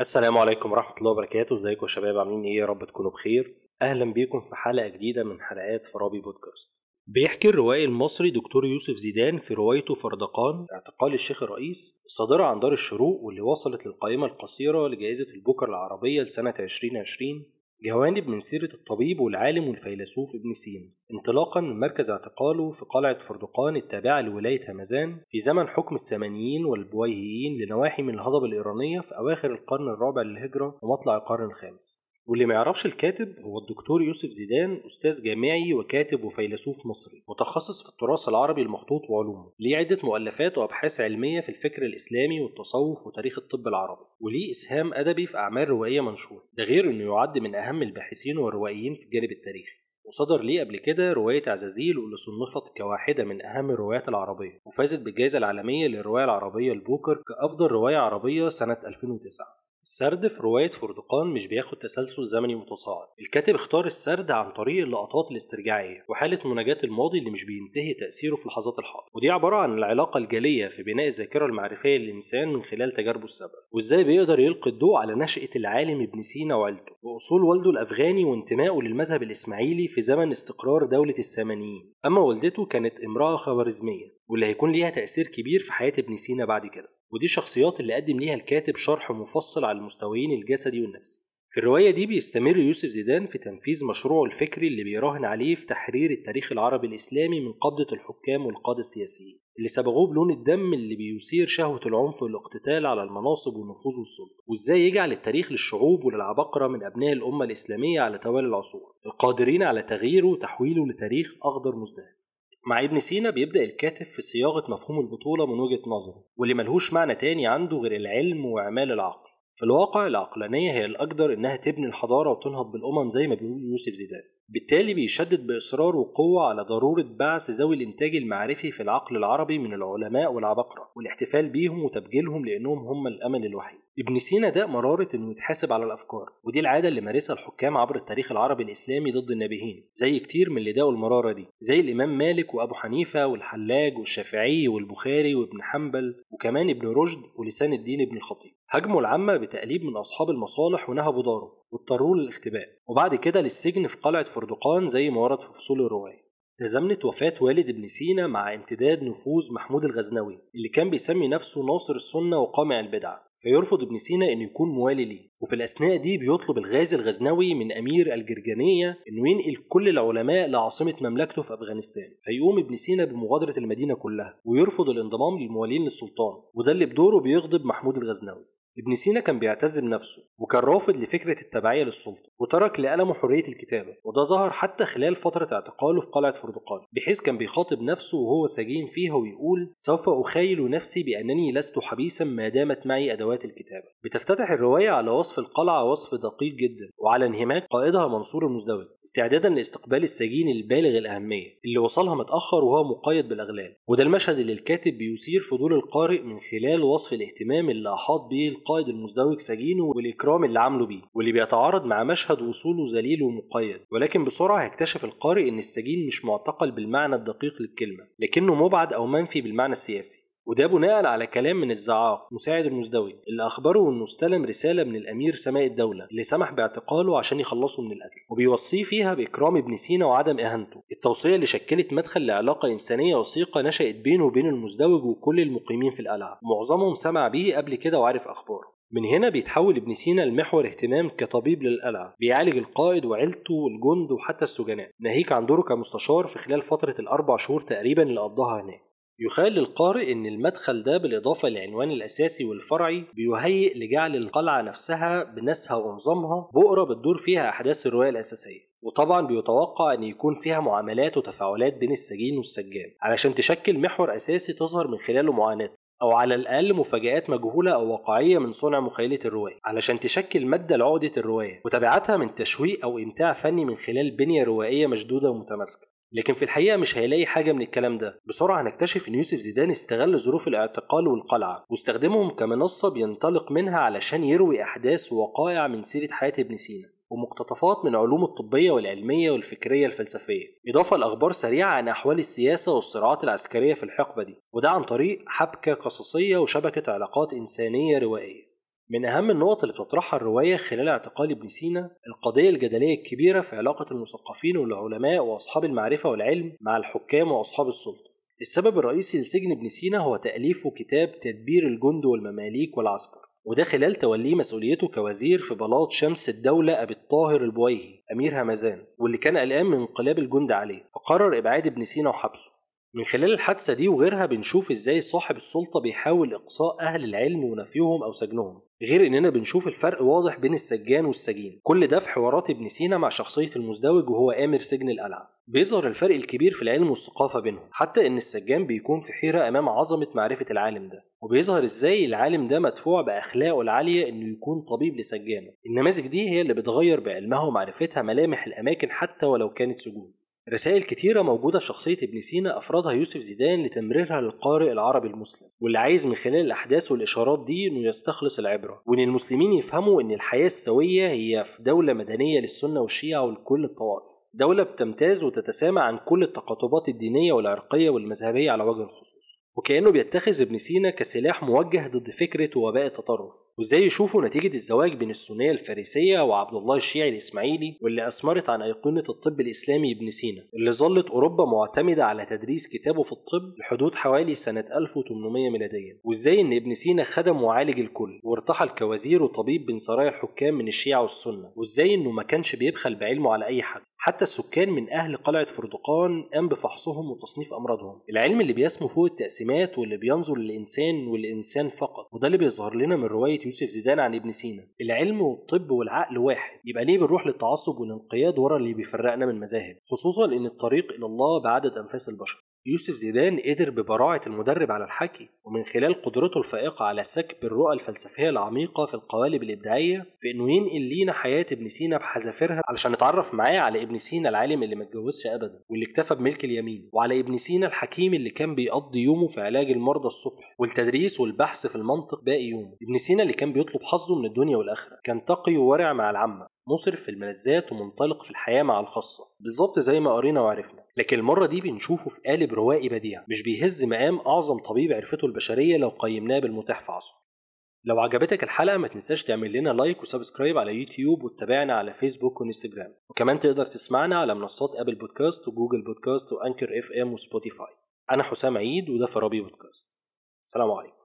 السلام عليكم ورحمة الله وبركاته. ازيكم يا شباب؟ عاملين إيه؟ يا رب تكونوا بخير. أهلا بيكم في حلقة جديدة من حلقات فرابي بودكاست. بيحكي الروائي المصري دكتور يوسف زيدان في روايته فردقان اعتقال الشيخ الرئيس الصادرة عن دار الشروق واللي وصلت للقائمة القصيرة لجائزة البوكر العربية لسنة 2020 جوانب من سيرة الطبيب والعالم والفيلسوف ابن سينا. انطلاقا من مركز اعتقاله في قلعة فردقان التابعة لولاية همذان في زمن حكم السامانيين والبويهيين لنواحي من الهضبة الإيرانية في أواخر القرن الرابع للهجرة ومطلع القرن الخامس. واللي ما يعرفش الكاتب هو الدكتور يوسف زيدان أستاذ جامعي وكاتب وفيلسوف مصري متخصص في التراث العربي المخطوط وعلومه ليه عدة مؤلفات وأبحاث علمية في الفكر الإسلامي والتصوف وتاريخ الطب العربي وليه إسهام أدبي في أعمال روائية منشورة ده غير إنه يعد من أهم الباحثين والروائيين في الجانب التاريخي وصدر ليه قبل كده رواية عزازيل واللي صنفت كواحدة من أهم الروايات العربية وفازت بالجائزة العالمية للرواية العربية البوكر كأفضل رواية عربية سنة 2009 السرد في رواية فردقان مش بياخد تسلسل زمني متصاعد. الكاتب اختار السرد عن طريق اللقطات الاسترجاعية وحالة مناجاة الماضي اللي مش بينتهي تأثيره في لحظات الحاضر ودي عبارة عن العلاقة الجالية في بناء الذاكرة المعرفية للإنسان من خلال تجاربه السابقة. وإزاي بيقدر يلقي الضوء على نشأة العالم ابن سينا وعيلته؟ وأصول والده الأفغاني وانتمائه للمذهب الإسماعيلي في زمن استقرار دولة السامانيين أما والدته كانت امرأة خوارزمية واللي هيكون ليها تأثير كبير في حياة ابن سينا بعد كده. ودي الشخصيات اللي قدم ليها الكاتب شرح مفصل على المستويين الجسدي والنفسي. في الرواية دي بيستمر يوسف زيدان في تنفيذ مشروعه الفكري اللي بيراهن عليه في تحرير التاريخ العربي الإسلامي من قبضة الحكام والقادة السياسيين اللي سبغوه بلون الدم اللي بيثير شهوة العنف والاقتتال على المناصب والنفوذ والسلطة. وإزاي يجعل التاريخ للشعوب وللعباقرة من أبناء الأمة الإسلامية على توالي العصور القادرين على تغييره وتحويله لتاريخ أخضر مزدهر. مع ابن سينا بيبدأ الكاتب في صياغة مفهوم البطولة من وجهة نظره واللي ملهوش معنى تاني عنده غير العلم وإعمال العقل. في الواقع العقلانية هي الأقدر إنها تبني الحضارة وتنهض بالأمم زي ما بيقول يوسف زيدان. بالتالي بيشدد بإصرار وقوة على ضرورة بعث ذوي الإنتاج المعرفي في العقل العربي من العلماء والعباقرة والاحتفال بيهم وتبجيلهم لأنهم هم الأمل الوحيد. ابن سينا ده مرارة إنه يتحاسب على الأفكار ودي العادة اللي مارسها الحكام عبر التاريخ العربي الإسلامي ضد النابهين زي كتير من اللي داقوا المرارة دي زي الإمام مالك وأبو حنيفة والحلاج والشافعي والبخاري وابن حنبل وكمان ابن رشد ولسان الدين ابن الخطيب. هاجموا العامة بتأليب من أصحاب المصالح ونهبوا داره واضطروه للاختباء. وبعد كده للسجن في قلعة فردقان زي ما ورد في فصول الرواية. تزامنت وفاة والد ابن سينا مع امتداد نفوذ محمود الغزنوي اللي كان بيسمي نفسه ناصر السنة وقامع البدعة فيرفض ابن سينا انه يكون موالي ليه. وفي الأثناء دي بيطلب الغازي الغزنوي من أمير الجرجانية إنه ينقل كل العلماء لعاصمة مملكته في أفغانستان. فيقوم ابن سينا بمغادرة المدينة كلها ويرفض الانضمام للموالين للسلطان. وده اللي بدوره بيغضب محمود الغزنوي. ابن سينا كان بيعتز بنفسه وكان رافض لفكرة التبعية للسلطة. وترك لقلمه حرية الكتابة وده ظهر حتى خلال فترة اعتقاله في قلعة فردقان بحيث كان بيخاطب نفسه وهو سجين فيها ويقول سوف أخيل نفسي بأنني لست حبيسا ما دامت معي أدوات الكتابة. بتفتتح الرواية على وصف القلعة وصف دقيق جدا وعلى انهماك قائدها منصور المزدوج استعدادا لاستقبال السجين البالغ الأهمية اللي وصلها متأخر وهو مقيد بالأغلال. وده المشهد اللي الكاتب بيثير فضول القارئ من خلال وصف الاهتمام اللي أحاط به القائد المزدوج سجينه والإكرام اللي عامله بيه واللي بيتعارض مع مشهد وصوله ذليل ومقيد ولكن بسرعة هيكتشف القارئ إن السجين مش معتقل بالمعنى الدقيق للكلمة لكنه مبعد أو منفي بالمعنى السياسي. وده بناء على كلام من الزعاق مساعد المزدوي اللي أخبره إنه استلم رسالة من الأمير سماء الدولة اللي سمح باعتقاله عشان يخلصه من القتل وبيوصيه فيها بإكرام ابن سينا وعدم إهانته. التوصية اللي شكلت مدخل لعلاقة إنسانية وثيقه نشأت بينه وبين المزدوج وكل المقيمين في القلعة. معظمهم سمع بيه قبل كده وعارف أخباره. من هنا بيتحول ابن سينا لمحور اهتمام كطبيب للقلعة بيعالج القائد وعيلته والجند وحتى السجناء. ناهيك عن دوره كمستشار في خلال فترة الأربع شهور تقريبا اللي قضاها هناك. يخيل للقارئ إن المدخل ده بالإضافة للعنوان الأساسي والفرعي بيهيئ لجعل القلعة نفسها بناسها ونظامها بؤرة بتدور فيها أحداث الرواية الأساسية. وطبعا بيتوقع إن يكون فيها معاملات وتفاعلات بين السجين والسجان. علشان تشكل محور أساسي تظهر من خلاله معاناته أو على الأقل مفاجآت مجهولة أو واقعية من صنع مخيلة الرواية علشان تشكل مادة لعقدة الرواية وتبعاتها من تشويق أو إمتاع فني من خلال بنية روائية مشدودة ومتماسكة. لكن في الحقيقة مش هيلاقي حاجة من الكلام ده. بسرعة هنكتشف إن يوسف زيدان استغل ظروف الاعتقال والقلعة واستخدمهم كمنصة بينطلق منها علشان يروي أحداث ووقائع من سيرة حياة ابن سينا. ومقتطفات من علوم الطبية والعلمية والفكرية الفلسفية. إضافة لأخبار سريعة عن أحوال السياسة والصراعات العسكرية في الحقبة دي. وده عن طريق حبكة قصصية وشبكة علاقات إنسانية روائية. من أهم النقط اللي بتطرحها الرواية خلال اعتقال ابن سينا القضية الجدلية الكبيرة في علاقة المثقفين والعلماء وأصحاب المعرفة والعلم مع الحكام وأصحاب السلطة. السبب الرئيسي لسجن ابن سينا هو تأليفه كتاب تدبير الجند والمماليك والعسكر. وده خلال توليه مسؤوليته كوزير في بلاط شمس الدولة أبي الطاهر البويهي أمير همزان واللي كان قلقان من انقلاب الجند عليه فقرر إبعاد ابن سينا وحبسه. من خلال الحادثة دي وغيرها بنشوف إزاي صاحب السلطة بيحاول إقصاء أهل العلم ونفيهم أو سجنهم غير إننا بنشوف الفرق واضح بين السجان والسجين. كل ده في حوارات ابن سينا مع شخصية المزدوج وهو آمر سجن القلعة. بيظهر الفرق الكبير في العلم والثقافة بينهم حتى إن السجان بيكون في حيرة أمام عظمة معرفة العالم ده. وبيظهر إزاي العالم ده مدفوع بأخلاقه العالية إنه يكون طبيب لسجانه. النماذج دي هي اللي بتغير بعلمها ومعرفتها ملامح الأماكن حتى ولو كانت سجون. رسائل كتيرة موجودة في شخصية ابن سينا أفرادها يوسف زيدان لتمريرها للقارئ العربي المسلم واللي عايز من خلال الأحداث والإشارات دي إنه يستخلص العبرة وإن المسلمين يفهموا إن الحياة السوية هي في دولة مدنية للسنة والشيعة ولكل الطوائف. دولة بتمتاز وتتسامى عن كل التقاطبات الدينية والعرقية والمذهبية على وجه الخصوص. وكأنه بيتخذ ابن سينا كسلاح موجه ضد فكرة وباء التطرف. وإزاي يشوفوا نتيجة الزواج بين السنية الفارسية وعبد الله الشيعي الإسماعيلي واللي أثمرت عن أيقونة الطب الإسلامي ابن سينا اللي ظلت أوروبا معتمدة على تدريس كتابه في الطب لحدود حوالي سنة 1800 ميلاديا وإزاي إن ابن سينا خدم وعالج الكل وارتحل كوزير وطبيب بين سرايا الحكام من الشيعة والسنة؟ وإزاي إنه ما كانش بيبخل بعلمه على أي حد؟ حتى السكان من أهل قلعة فردقان قام بفحصهم وتصنيف أمراضهم. العلم اللي بيسمو فوق التقسيمات واللي بينظر للإنسان والإنسان فقط وده اللي بيظهر لنا من رواية يوسف زيدان عن ابن سينا. العلم والطب والعقل واحد يبقى ليه بنروح للتعصب والانقياد ورا اللي بيفرقنا من مذاهب خصوصا إن الطريق إلى الله بعدد أنفاس البشر. يوسف زيدان قدر ببراعة المدرب على الحكي ومن خلال قدرته الفائقة على سكب الرؤى الفلسفية العميقة في القوالب الإبداعية في إنه ينقل لينا حياة ابن سينا بحذافيرها علشان نتعرف معاه على ابن سينا العالم اللي ما اتجوزش أبدا واللي اكتفى بملك اليمين وعلى ابن سينا الحكيم اللي كان بيقضي يومه في علاج المرضى الصبح والتدريس والبحث في المنطق باقي يومه. ابن سينا اللي كان بيطلب حظه من الدنيا والآخرة كان تقي وورع مع العامة مسرف في الملذات ومنطلق في الحياة مع الخاصة. بالظبط زي ما قرينا وعرفنا. لكن المرة دي بنشوفه في قالب روائي بديع. مش بيهز مقام أعظم طبيب عرفته البشرية لو قيمناه بالمتاح في عصره. لو عجبتك الحلقة ما تنساش تعمل لنا like و subscribe على يوتيوب وتتابعنا على فيسبوك وإنستجرام. وكمان تقدر تسمعنا على منصات Apple Podcast و Google Podcast و Anchor FM و Spotify. أنا حسام عيد وده فرابي بودكاست. السلام عليكم.